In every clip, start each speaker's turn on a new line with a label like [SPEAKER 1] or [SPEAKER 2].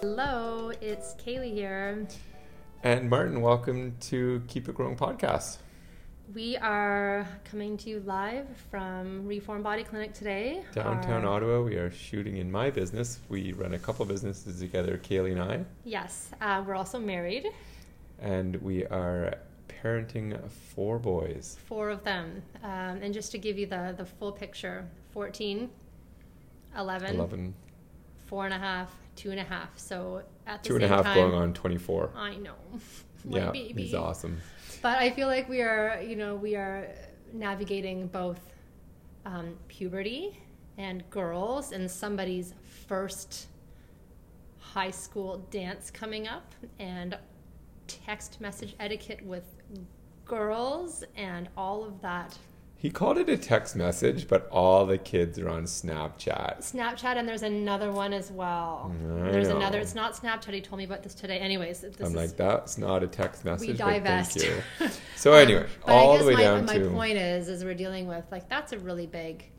[SPEAKER 1] Hello, it's Kaylee here.
[SPEAKER 2] And Martin, welcome to Keep It Growing podcast.
[SPEAKER 1] We are coming to you live from Reform Body Clinic today.
[SPEAKER 2] Downtown
[SPEAKER 1] Our-
[SPEAKER 2] Ottawa, we are shooting in my business. We run a couple businesses together, Kaylee and I,
[SPEAKER 1] Yes, uh, we're also married,
[SPEAKER 2] and we are parenting four boys.
[SPEAKER 1] four of them. Um, and just to give you the, the full picture 14, 11,
[SPEAKER 2] 11,
[SPEAKER 1] four and a half, two and a half. So at the
[SPEAKER 2] two and a half
[SPEAKER 1] time,
[SPEAKER 2] going on 24.
[SPEAKER 1] I know.
[SPEAKER 2] Yeah,
[SPEAKER 1] baby.
[SPEAKER 2] he's awesome.
[SPEAKER 1] But I feel like we are, you know, we are navigating both um, puberty and girls and somebody's first high school dance coming up and text message etiquette with girls and all of that
[SPEAKER 2] He called it a text message, but all the kids are on Snapchat.
[SPEAKER 1] Snapchat and there's another one as well.
[SPEAKER 2] I
[SPEAKER 1] there's
[SPEAKER 2] know.
[SPEAKER 1] another. It's not Snapchat. He told me about this today. Anyways, this
[SPEAKER 2] I'm
[SPEAKER 1] is
[SPEAKER 2] like, that's not a text message. but
[SPEAKER 1] divest.
[SPEAKER 2] Thank you. So anyway,
[SPEAKER 1] But
[SPEAKER 2] all the way
[SPEAKER 1] my,
[SPEAKER 2] down
[SPEAKER 1] my
[SPEAKER 2] to
[SPEAKER 1] point is, is we're dealing with like that's a really big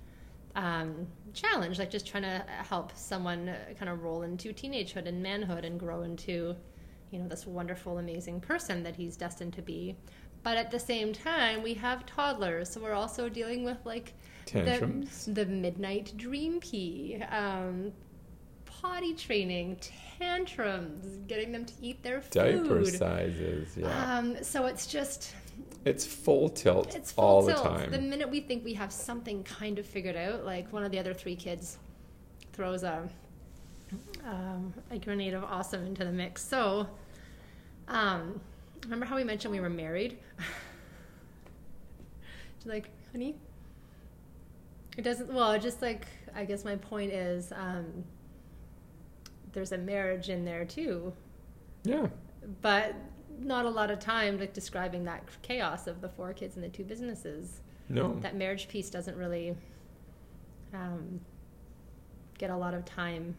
[SPEAKER 1] um, challenge. Like just trying to help someone uh, kind of roll into teenagehood and manhood and grow into, you know, this wonderful, amazing person that he's destined to be. But at the same time, we have toddlers, so we're also dealing with like
[SPEAKER 2] tantrums.
[SPEAKER 1] the, the midnight dream pee, um, potty training, tantrums, getting them to eat their food.
[SPEAKER 2] Diaper sizes, yeah.
[SPEAKER 1] Um, so it's just
[SPEAKER 2] it's full tilt
[SPEAKER 1] it's full
[SPEAKER 2] all
[SPEAKER 1] tilt.
[SPEAKER 2] the time.
[SPEAKER 1] The minute we think we have something kind of figured out, like one of the other three kids throws a um, a grenade of awesome into the mix. So, um, remember how we mentioned we were married? She's like, honey, it doesn't. Well, just like I guess my point is, um, there's a marriage in there too
[SPEAKER 2] yeah.
[SPEAKER 1] but not a lot of time like describing that chaos of the four kids and the two businesses.
[SPEAKER 2] No.
[SPEAKER 1] That marriage piece doesn't really um, get a lot of time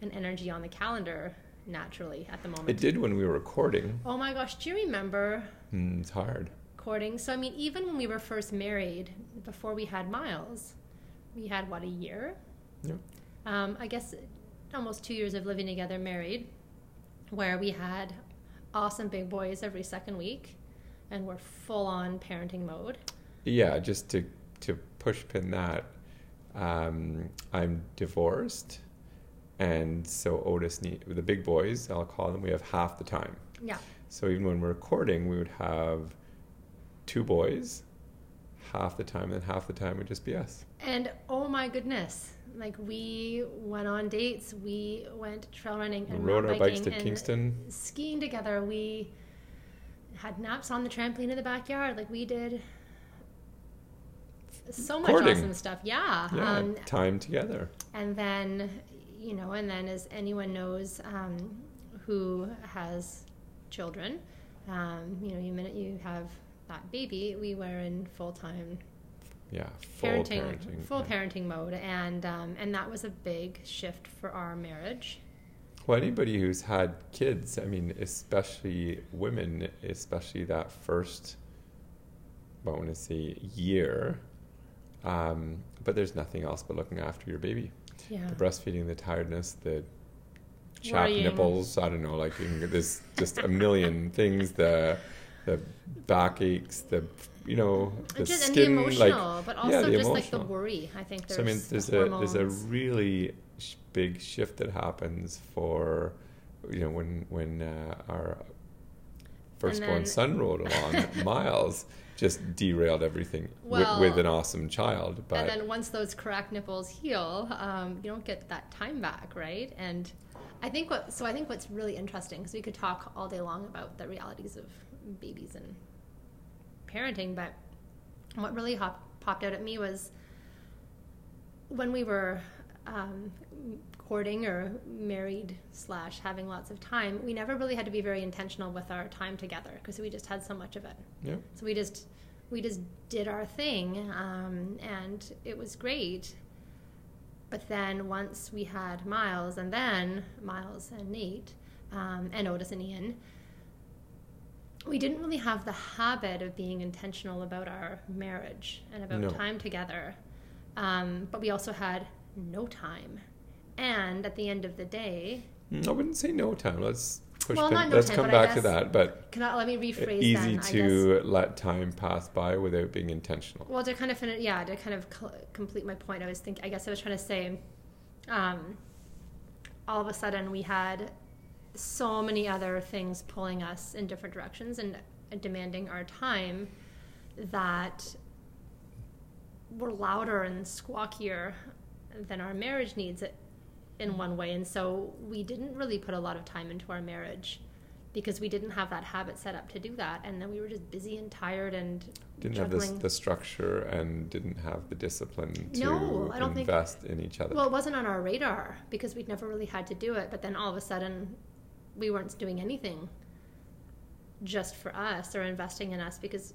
[SPEAKER 1] and energy on the calendar naturally at the moment.
[SPEAKER 2] It did when we were recording.
[SPEAKER 1] Oh my gosh, do you remember
[SPEAKER 2] Mm, it's hard.
[SPEAKER 1] courting? So I mean, even when we were first married, before we had Miles, we had what a year.
[SPEAKER 2] Yeah.
[SPEAKER 1] Um, I guess almost two years of living together, married, where we had awesome big boys every second week, and we're full on parenting mode.
[SPEAKER 2] Yeah, just to to push pin that. Um, I'm divorced, and so Otis need the big boys. I'll call them. We have half the time.
[SPEAKER 1] Yeah,
[SPEAKER 2] So even when we're recording, we would have two boys, half the time, and half the time would just be us.
[SPEAKER 1] and oh my goodness, like we went on dates, we went trail running
[SPEAKER 2] We
[SPEAKER 1] and
[SPEAKER 2] rode our bikes to Kingston.
[SPEAKER 1] skiing together. We had naps on the trampoline in the backyard. Like we did so much
[SPEAKER 2] Courting.
[SPEAKER 1] awesome stuff. Yeah.
[SPEAKER 2] Yeah,
[SPEAKER 1] Um,
[SPEAKER 2] time together.
[SPEAKER 1] and then you know and then as anyone knows um, who has children um, you know the minute you have that baby we were in full-time
[SPEAKER 2] Yeah, full
[SPEAKER 1] parenting,
[SPEAKER 2] parenting.
[SPEAKER 1] full
[SPEAKER 2] yeah.
[SPEAKER 1] parenting mode and um, and that was a big shift for our marriage
[SPEAKER 2] Well, anybody who's had kids, I mean, especially women, especially that first, I want to say year, um, but there's nothing else but looking after your baby.
[SPEAKER 1] Yeah.
[SPEAKER 2] The breastfeeding, the tiredness, the chapped
[SPEAKER 1] Worrying.
[SPEAKER 2] nipples, I don't know, like there's just a million things, the the backaches, the, you know, the
[SPEAKER 1] just,
[SPEAKER 2] skin,
[SPEAKER 1] the emotional
[SPEAKER 2] like,
[SPEAKER 1] but
[SPEAKER 2] yeah,
[SPEAKER 1] also
[SPEAKER 2] the
[SPEAKER 1] just like the worry. I think there's
[SPEAKER 2] So I mean, there's
[SPEAKER 1] the
[SPEAKER 2] a there's a really sh- big shift that happens for you know when when uh, our firstborn
[SPEAKER 1] then-
[SPEAKER 2] son rode along, Miles just derailed everything
[SPEAKER 1] Well,
[SPEAKER 2] with, with an awesome child. But
[SPEAKER 1] and then once those cracked nipples heal, um, you don't get that time back, right? And I think what so I think what's really interesting because we could talk all day long about the realities of babies and parenting, but what really hop, popped out at me was when we were um, courting or married slash having lots of time, we never really had to be very intentional with our time together because we just had so much of it.
[SPEAKER 2] yeah,
[SPEAKER 1] So we just we just did our thing, um, and it was great. But then once we had Miles, and then Miles and Nate, um, and Otis and Ian, we didn't really have the habit of being intentional about our marriage and about
[SPEAKER 2] No.
[SPEAKER 1] time together. Um, but we also had no time. And at the end of the day,
[SPEAKER 2] I wouldn't say no time. Let's push.
[SPEAKER 1] Well, not no
[SPEAKER 2] let's
[SPEAKER 1] time,
[SPEAKER 2] come back to that. But
[SPEAKER 1] Can I let me rephrase
[SPEAKER 2] easy
[SPEAKER 1] then? Guess.
[SPEAKER 2] to let time pass by without being intentional.
[SPEAKER 1] Well, to kind of finish, yeah, to kind of cl- complete my point, I was thinking. I guess I was trying to say, um, all of a sudden we had so many other things pulling us in different directions and, and demanding our time that were louder and squawkier than our marriage needs it in one way, and so we didn't really put a lot of time into our marriage. Because we didn't have that habit set up to do that, and then we were just busy and tired and
[SPEAKER 2] Didn't have this,
[SPEAKER 1] juggling.
[SPEAKER 2] the structure and didn't have the discipline to
[SPEAKER 1] No, I don't think-
[SPEAKER 2] invest in each other.
[SPEAKER 1] Well, it wasn't on our radar because we'd never really had to do it. But then all of a sudden, we weren't doing anything just for us or investing in us because,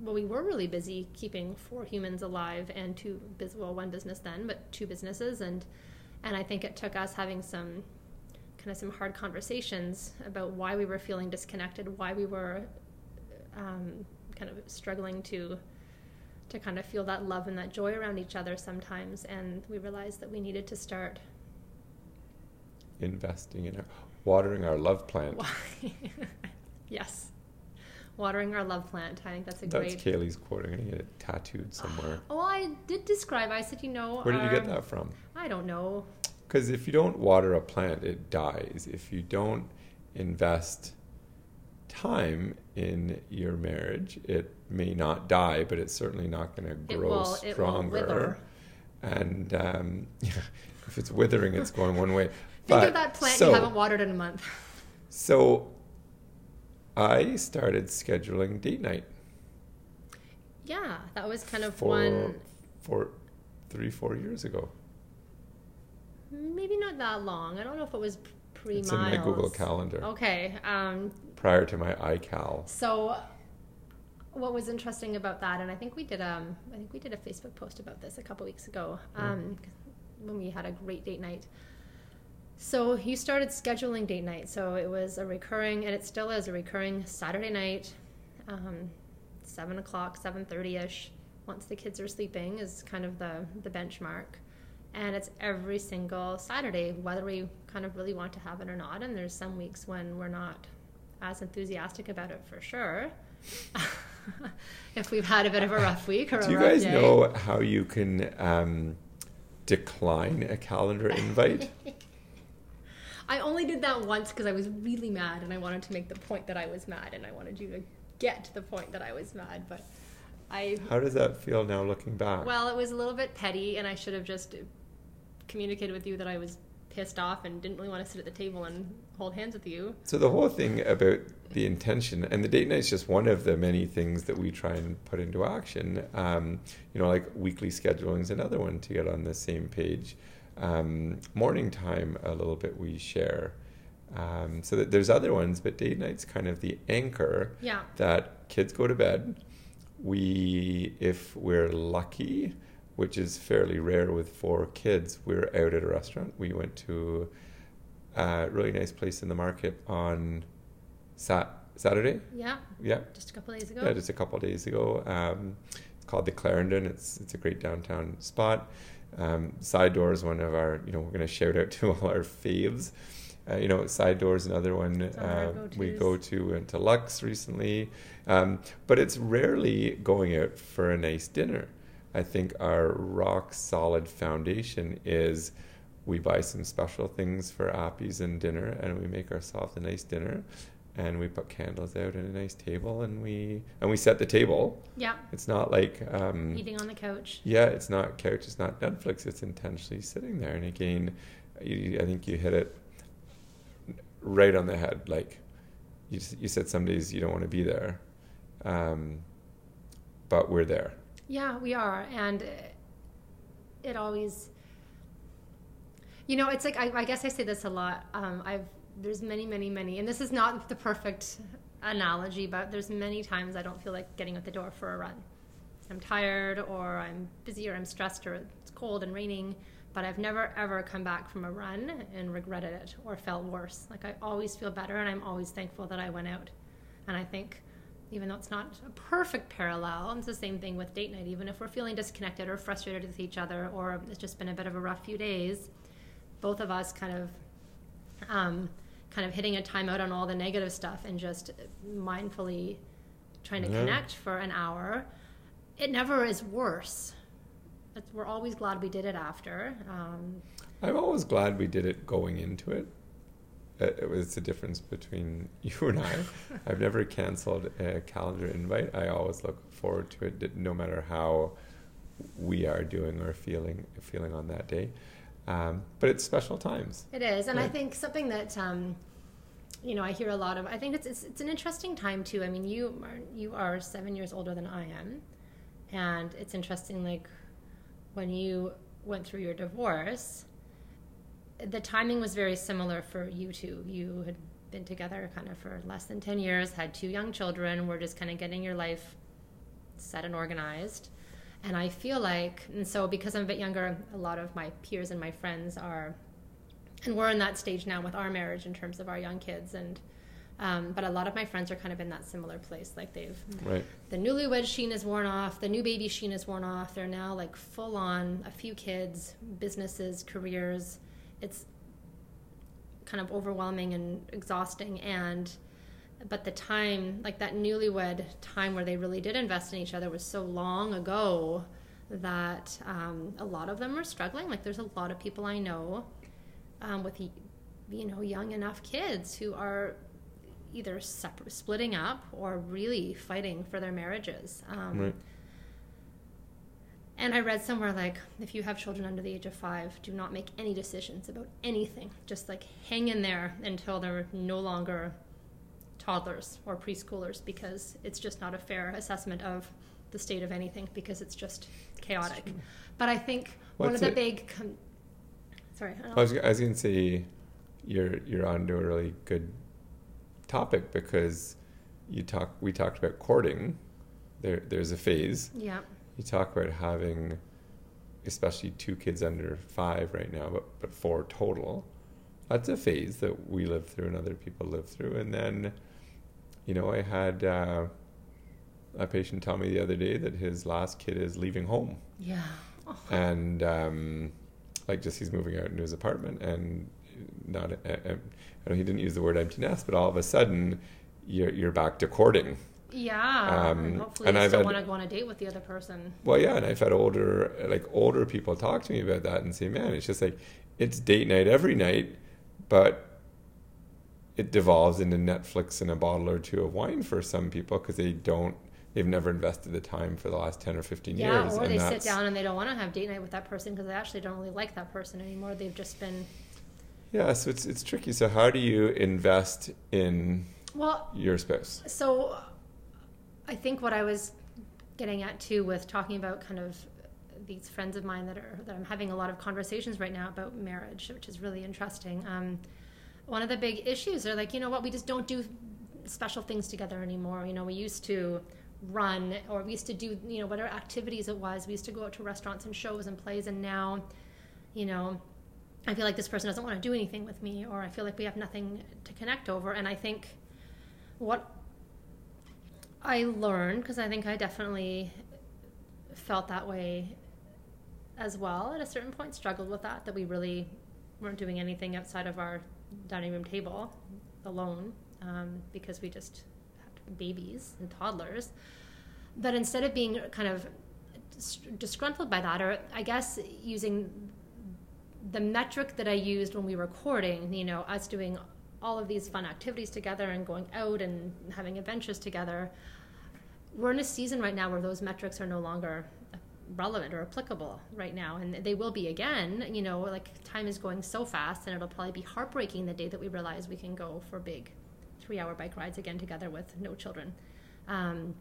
[SPEAKER 1] well, we were really busy keeping four humans alive and two, bus- well, one business then, but two businesses, and and I think it took us having some kind of some hard conversations about why we were feeling disconnected, why we were um, kind of struggling to to kind of feel that love and that joy around each other sometimes. And we realized that we needed to start.
[SPEAKER 2] Investing in our, watering our love plant.
[SPEAKER 1] yes. Watering our love plant. I think that's a
[SPEAKER 2] That's
[SPEAKER 1] great.
[SPEAKER 2] That's Kaylee's quote. I'm gonna get it tattooed somewhere.
[SPEAKER 1] Oh, I did describe. I said, you know.
[SPEAKER 2] Where did you get
[SPEAKER 1] um,
[SPEAKER 2] that from?
[SPEAKER 1] I don't know.
[SPEAKER 2] Because if you don't water a plant, it dies. If you don't invest time in your marriage, it may not die, but it's certainly not going to grow
[SPEAKER 1] will.
[SPEAKER 2] Stronger. And um, if it's withering, it's going one way.
[SPEAKER 1] Think of that plant
[SPEAKER 2] so,
[SPEAKER 1] you haven't watered in a month.
[SPEAKER 2] So I started scheduling date night
[SPEAKER 1] Yeah, that was kind of
[SPEAKER 2] for
[SPEAKER 1] one.
[SPEAKER 2] three, four years ago.
[SPEAKER 1] Maybe not that long. I don't know if it was pre
[SPEAKER 2] It's in my Google Calendar
[SPEAKER 1] Okay. Um,
[SPEAKER 2] prior to my iCal.
[SPEAKER 1] So, what was interesting about that, and I think we did um, I think we did a Facebook post about this a couple weeks ago, um, when we had a great date night. So you started scheduling date night. So it was a recurring, and it still is a recurring Saturday night, um, seven o'clock, seven thirty ish. Once the kids are sleeping, is kind of the the benchmark, and it's every single Saturday, whether we kind of really want to have it or not. And there's some weeks when we're not as enthusiastic about it for sure. if we've had a bit of a rough week or
[SPEAKER 2] Do you guys
[SPEAKER 1] day.
[SPEAKER 2] know how you can um, decline a calendar invite?
[SPEAKER 1] I only did that once because I was really mad and I wanted to make the point that I was mad and I wanted you to get to the point that I was mad. But I,
[SPEAKER 2] how does that feel now looking back?
[SPEAKER 1] well, it was a little bit petty and I should have just communicated with you that I was pissed off and didn't really want to sit at the table and hold hands with you.
[SPEAKER 2] So the whole thing about the intention and the date night is just one of the many things that we try and put into action. Um, you know, like weekly scheduling is another one to get on the same page. Um, morning time, a little bit we share. Um, so that there's other ones, but date night's kind of the anchor
[SPEAKER 1] Yeah.
[SPEAKER 2] that kids go to bed. We, if we're lucky, which is fairly rare with four kids, we're out at a restaurant. We went to a really nice place in the market on sat- Saturday.
[SPEAKER 1] Yeah.
[SPEAKER 2] Yeah,
[SPEAKER 1] Just a couple days ago.
[SPEAKER 2] yeah, just a couple days ago. Um, it's called the Clarendon. It's it's a great downtown spot. Um, side door is one of our. You know, we're going to shout out to all our faves. Uh, you know, side door is another one
[SPEAKER 1] one of our
[SPEAKER 2] uh, we
[SPEAKER 1] go-tos.
[SPEAKER 2] to. Went to Lux recently, um, but it's rarely going out for a nice dinner. I think our rock solid foundation is we buy some special things for appies and dinner, and we make ourselves a nice dinner, and we put candles out and a nice table, and we and we set the table.
[SPEAKER 1] yeah.
[SPEAKER 2] It's not like um,
[SPEAKER 1] Eating on the couch.
[SPEAKER 2] yeah, it's not couch, it's not Netflix. It's intentionally sitting there, and again, you, I think you hit it right on the head. Like you, you said, some days you don't want to be there, um, but we're there.
[SPEAKER 1] Yeah, we are, and it always, you know, it's like I, I guess I say this a lot. Um, I've there's many, many, many, and this is not the perfect analogy, but there's many times I don't feel like getting out the door for a run. I'm tired, or I'm busy, or I'm stressed, or it's cold and raining. But I've never ever come back from a run and regretted it or felt worse. Like I always feel better, and I'm always thankful that I went out. And I think even though it's not a perfect parallel, it's the same thing with date night. Even if we're feeling disconnected or frustrated with each other, or it's just been a bit of a rough few days, both of us kind of um, kind of hitting a timeout on all the negative stuff and just mindfully trying to
[SPEAKER 2] Yeah.
[SPEAKER 1] connect for an hour, it never is worse. It's, we're always glad we did it after. Um,
[SPEAKER 2] I'm always glad we did it going into it. It, it was the difference between you and I. I've never canceled a calendar invite. I always look forward to it, no matter how we are doing or feeling feeling on that day. Um, but it's special times.
[SPEAKER 1] It is, and I think something that um, you know I hear a lot of. I think it's, it's it's an interesting time too. I mean, you are you are seven years older than I am, and it's interesting. Like when you went through your divorce, the timing was very similar for you two. You had been together kind of for less than ten years, had two young children, were just kind of getting your life set and organized. And I feel like, and so because I'm a bit younger, a lot of my peers and my friends are, and we're in that stage now with our marriage in terms of our young kids. And, um, but a lot of my friends are kind of in that similar place. Like they've,
[SPEAKER 2] Right.
[SPEAKER 1] the newlywed sheen is worn off, the new baby sheen is worn off. They're now like full on, a few kids, businesses, careers. It's kind of overwhelming and exhausting. And, but the time, like that newlywed time where they really did invest in each other, was so long ago that um, a lot of them are struggling. Like there's a lot of people I know um, with, you know, young enough kids who are either separ- splitting up or really fighting for their marriages. Um,
[SPEAKER 2] Right.
[SPEAKER 1] and I read somewhere like, if you have children under the age of five, do not make any decisions about anything. Just like hang in there until they're no longer toddlers or preschoolers because it's just not a fair assessment of the state of anything because it's just chaotic. But I think one of the
[SPEAKER 2] it-
[SPEAKER 1] big. Com- Sorry. I
[SPEAKER 2] I was, I was going to say you're you're onto a really good topic because you talk we talked about courting. There there's a phase.
[SPEAKER 1] yeah.
[SPEAKER 2] You talk about having especially two kids under five right now, but but four total. That's a phase that we live through and other people live through. And then, you know, I had uh, a patient tell me the other day that his last kid is leaving home
[SPEAKER 1] Yeah. Oh,
[SPEAKER 2] and um, like just he's moving out into his apartment and not, uh, uh, he didn't use the word empty nest, but all of a sudden you're you're back to courting.
[SPEAKER 1] yeah.
[SPEAKER 2] Um,
[SPEAKER 1] and hopefully
[SPEAKER 2] and
[SPEAKER 1] you
[SPEAKER 2] I've
[SPEAKER 1] still want to go on a date with the other person.
[SPEAKER 2] Well, yeah, and I've had older like older people talk to me about that and say, man, it's just like it's date night every night, but it devolves into Netflix and a bottle or two of wine for some people because they don't. They've never invested the time for the last ten or fifteen
[SPEAKER 1] Yeah,
[SPEAKER 2] years,
[SPEAKER 1] or
[SPEAKER 2] and
[SPEAKER 1] they sit down and they don't want to have date night with that person because they actually don't really like that person anymore. They've just been
[SPEAKER 2] Yeah, so it's it's tricky. So how do you invest in
[SPEAKER 1] well.
[SPEAKER 2] your spouse?
[SPEAKER 1] So, I think what I was getting at too with talking about kind of these friends of mine that are that I'm having a lot of conversations right now about marriage, which is really interesting. Um, one of the big issues are like, you know what, we just don't do special things together anymore. You know, we used to run or we used to do, you know, whatever activities it was. We used to go out to restaurants and shows and plays, and now, you know, I feel like this person doesn't want to do anything with me, or I feel like we have nothing to connect over. And I think what I learned, because I think I definitely felt that way as well at a certain point, struggled with that, that we really weren't doing anything outside of our dining room table alone um, because we just had babies and toddlers. But instead of being kind of disgruntled by that, or I guess using the metric that I used when we were recording, you know, us doing all of these fun activities together and going out and having adventures together, we're in a season right now where those metrics are no longer relevant or applicable right now and they will be again you know like time is going so fast and it'll probably be heartbreaking the day that we realize we can go for big three hour bike rides again together with no children. Um,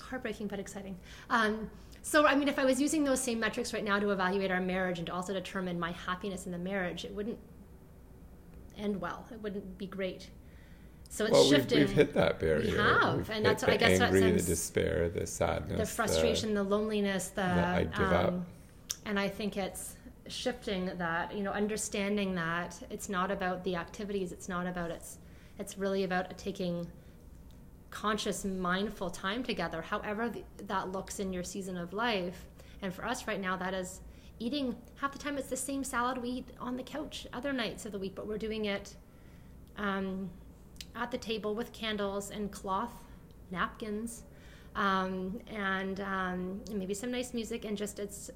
[SPEAKER 1] heartbreaking but exciting. Um, so i mean if i was using those same metrics right now to evaluate our marriage and to also determine my happiness in the marriage it wouldn't end well. It wouldn't be great so it's
[SPEAKER 2] well, we've,
[SPEAKER 1] shifting
[SPEAKER 2] we've hit that barrier.
[SPEAKER 1] have,
[SPEAKER 2] We've
[SPEAKER 1] and that's what- I guess that
[SPEAKER 2] angry, the despair, the sadness,
[SPEAKER 1] the frustration, the, loneliness, the,
[SPEAKER 2] I give up.
[SPEAKER 1] um, and I think it's shifting that you know, understanding that it's not about the activities, it's not about it's, it's really about taking conscious, mindful time together, however th- that looks in your season of life. And for us right now, that is eating half the time it's the same salad we eat on the couch other nights of the week, but we're doing it um, at the table with candles and cloth napkins um, and, um, and maybe some nice music and just it's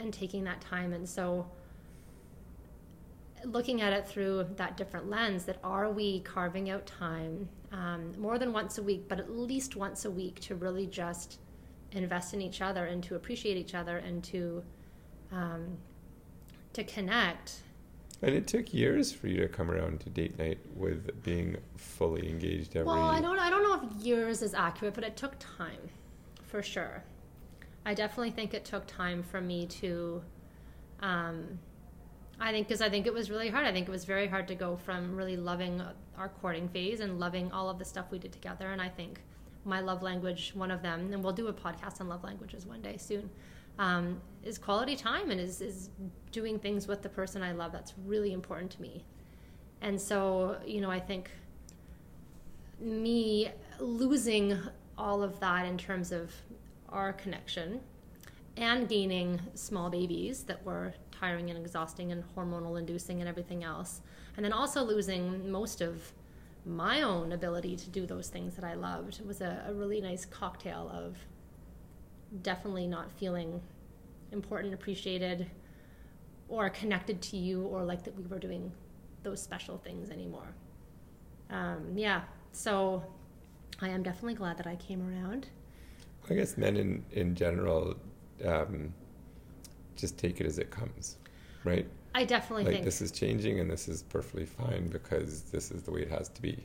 [SPEAKER 1] and taking that time and so looking at it through that different lens that are we carving out time um, more than once a week but at least once a week to really just invest in each other and to appreciate each other and to um, to connect.
[SPEAKER 2] And it took years for you to come around to date night with being fully engaged every.
[SPEAKER 1] Well, I don't I don't know if years is accurate, but it took time, for sure. I definitely think it took time for me to. Um, I think because I think it was really hard. I think it was very hard to go from really loving our courting phase and loving all of the stuff we did together, and I think my love language, one of them, and we'll do a podcast on love languages one day soon, um, is quality time and is, is doing things with the person I love. That's really important to me. And so, you know, I think me losing all of that in terms of our connection and gaining small babies that were tiring and exhausting and hormonal inducing and everything else, and then also losing most of my own ability to do those things that I loved was a, a really nice cocktail of definitely not feeling important, appreciated, or connected to you, or like that we were doing those special things anymore. Um, yeah, so I am definitely glad that I came around.
[SPEAKER 2] I guess men in in general um, just take it as it comes, right?
[SPEAKER 1] I definitely
[SPEAKER 2] like
[SPEAKER 1] think
[SPEAKER 2] this is changing and this is perfectly fine because this is the way it has to be.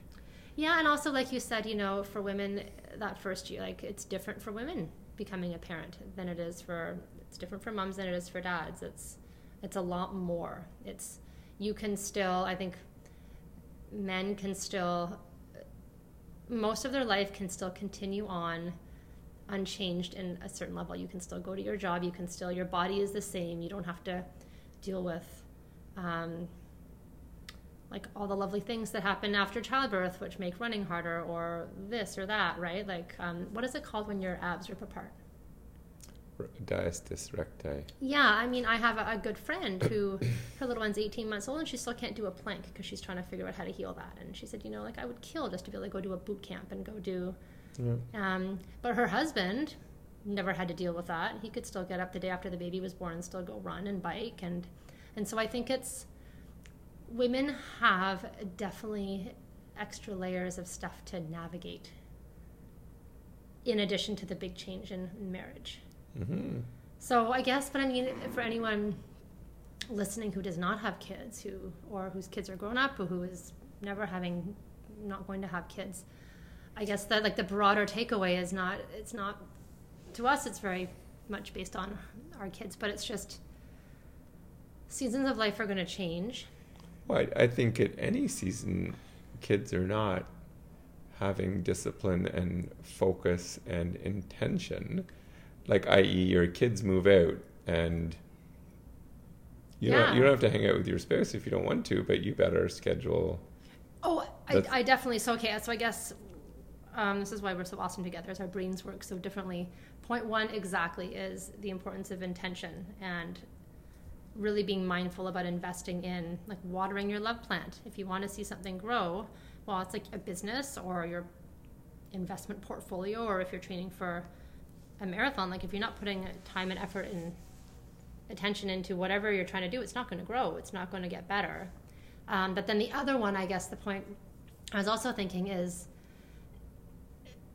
[SPEAKER 1] Yeah, and also like you said, you know, for women that first year, like it's different for women becoming a parent than it is for it's different for moms than it is for dads. It's it's a lot more. It's you can still I think men can still most of their life can still continue on unchanged in a certain level. You can still go to your job, you can still your body is the same. You don't have to deal with um, like all the lovely things that happen after childbirth, which make running harder, or this or that, right? Like, um, what is it called when your abs rip apart?
[SPEAKER 2] Diastasis recti.
[SPEAKER 1] Yeah, I mean, I have a, a, good friend who her little one's 18 months old and she still can't do a plank because she's trying to figure out how to heal that. And she said, you know, like I would kill just to be able to go do a boot camp and go do. Yeah. Um, but her husband never had to deal with that. He could still get up the day after the baby was born and still go run and bike and and so I think it's women have definitely extra layers of stuff to navigate in addition to the big change in marriage. Mm-hmm. So I guess, but I mean, for anyone listening who does not have kids, who or whose kids are grown up, or who is never having, not going to have kids, I guess that like the broader takeaway is not it's not to us it's very much based on our kids, but it's just seasons of life are going to change.
[SPEAKER 2] Well, I, I think at any season, kids are not having discipline and focus and intention. Like, i.e., your kids move out and you yeah. don't you don't have to hang out with your spouse if you don't want to, but you better schedule.
[SPEAKER 1] Oh, I, I, definitely. So okay, so I guess um, this is why we're so awesome together. Is our brains work so differently. Point one exactly is the importance of intention and really being mindful about investing in like watering your love plant. If you want to see something grow, well, it's like a business or your investment portfolio, or if you're training for a marathon, like if you're not putting time and effort and attention into whatever you're trying to do, it's not going to grow. It's not going to get better. Um, but then the other one, I guess, the point I was also thinking is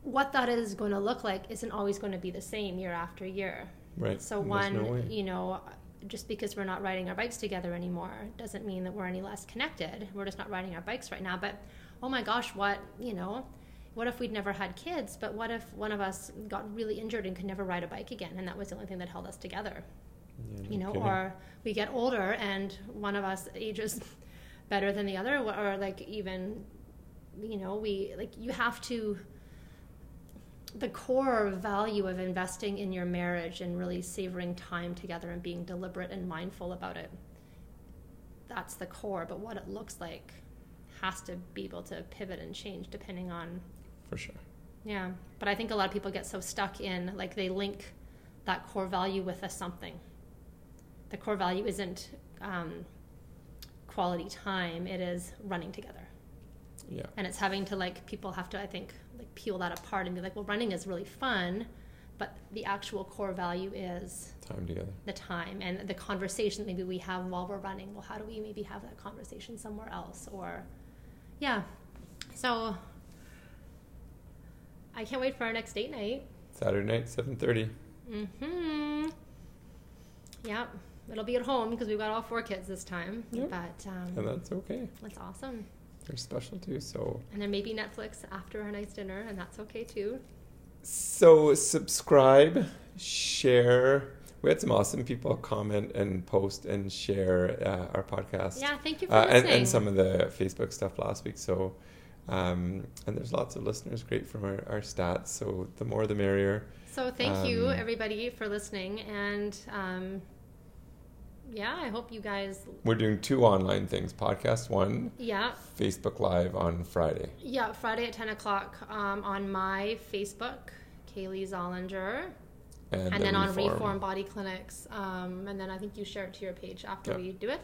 [SPEAKER 1] what that is going to look like isn't always going to be the same year after year.
[SPEAKER 2] Right.
[SPEAKER 1] So one, no you know, just because we're not riding our bikes together anymore doesn't mean that we're any less connected. We're just not riding our bikes right now. But oh my gosh, what, you know, what if we'd never had kids? But what if one of us got really injured and could never ride a bike again? And that was the only thing that held us together. Yeah, no you know, kidding. or we get older and one of us ages better than the other, or like even, you know, we like you have to the core value of investing in your marriage and really savoring time together and being deliberate and mindful about it that's the core but what it looks like has to be able to pivot and change depending on
[SPEAKER 2] for sure
[SPEAKER 1] yeah but i think a lot of people get so stuck in like they link that core value with a something the core value isn't um, quality time; it is running together.
[SPEAKER 2] Yeah.
[SPEAKER 1] And it's having to like people have to I think like peel that apart and be like, well, running is really fun, but the actual core value is
[SPEAKER 2] Time together.
[SPEAKER 1] the time and the conversation maybe we have while we're running. Well, how do we maybe have that conversation somewhere else? Or, yeah. So, I can't wait for our next date night.
[SPEAKER 2] Saturday night, seven thirty.
[SPEAKER 1] Mm-hmm. Yep. It'll be at home because we've got all four kids this time.
[SPEAKER 2] Yep.
[SPEAKER 1] But
[SPEAKER 2] And
[SPEAKER 1] um,
[SPEAKER 2] that's okay.
[SPEAKER 1] that's awesome.
[SPEAKER 2] They're special too. So
[SPEAKER 1] And then maybe Netflix after our nice dinner, and that's okay too.
[SPEAKER 2] so subscribe, share. We had some awesome people comment and post and share uh, our podcast.
[SPEAKER 1] Yeah, thank you for
[SPEAKER 2] uh, and,
[SPEAKER 1] listening.
[SPEAKER 2] and some of the Facebook stuff last week. So, um, and there's lots of listeners, great from our, our stats. So the more the merrier.
[SPEAKER 1] So thank you
[SPEAKER 2] Um,
[SPEAKER 1] everybody for listening, and um, yeah, I hope you guys.
[SPEAKER 2] We're doing two online things: podcast one,
[SPEAKER 1] Yeah,
[SPEAKER 2] Facebook Live on Friday.
[SPEAKER 1] yeah, Friday at ten o'clock um, on my Facebook, Kaylee Zollinger,
[SPEAKER 2] And,
[SPEAKER 1] and,
[SPEAKER 2] the
[SPEAKER 1] then on
[SPEAKER 2] Reform.
[SPEAKER 1] Reform Body Clinics, um, and then I think you share it to your page after
[SPEAKER 2] Yeah.
[SPEAKER 1] we do it.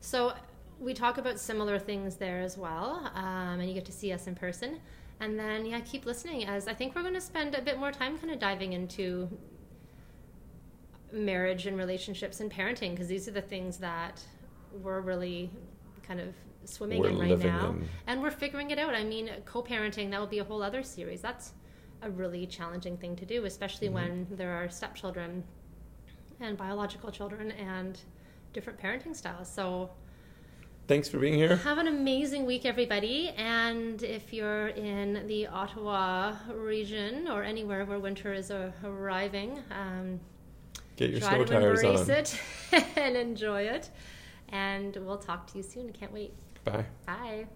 [SPEAKER 1] So we talk about similar things there as well, um, and you get to see us in person. And then yeah, keep listening as I think we're going to spend a bit more time kind of diving into marriage and relationships and parenting because these are the things that we're really kind of swimming
[SPEAKER 2] We're
[SPEAKER 1] in right now
[SPEAKER 2] in.
[SPEAKER 1] and we're figuring it out i mean co-parenting that will be a whole other series that's a really challenging thing to do especially
[SPEAKER 2] Mhm.
[SPEAKER 1] when there are stepchildren and biological children and different parenting styles so
[SPEAKER 2] Thanks for being here.
[SPEAKER 1] have an amazing week everybody and if you're in the ottawa region or anywhere where winter is uh, arriving um,
[SPEAKER 2] Get your
[SPEAKER 1] try
[SPEAKER 2] snow
[SPEAKER 1] to
[SPEAKER 2] tires
[SPEAKER 1] embrace
[SPEAKER 2] on.
[SPEAKER 1] it and enjoy it. And we'll talk to you soon. Can't wait.
[SPEAKER 2] Bye.
[SPEAKER 1] Bye.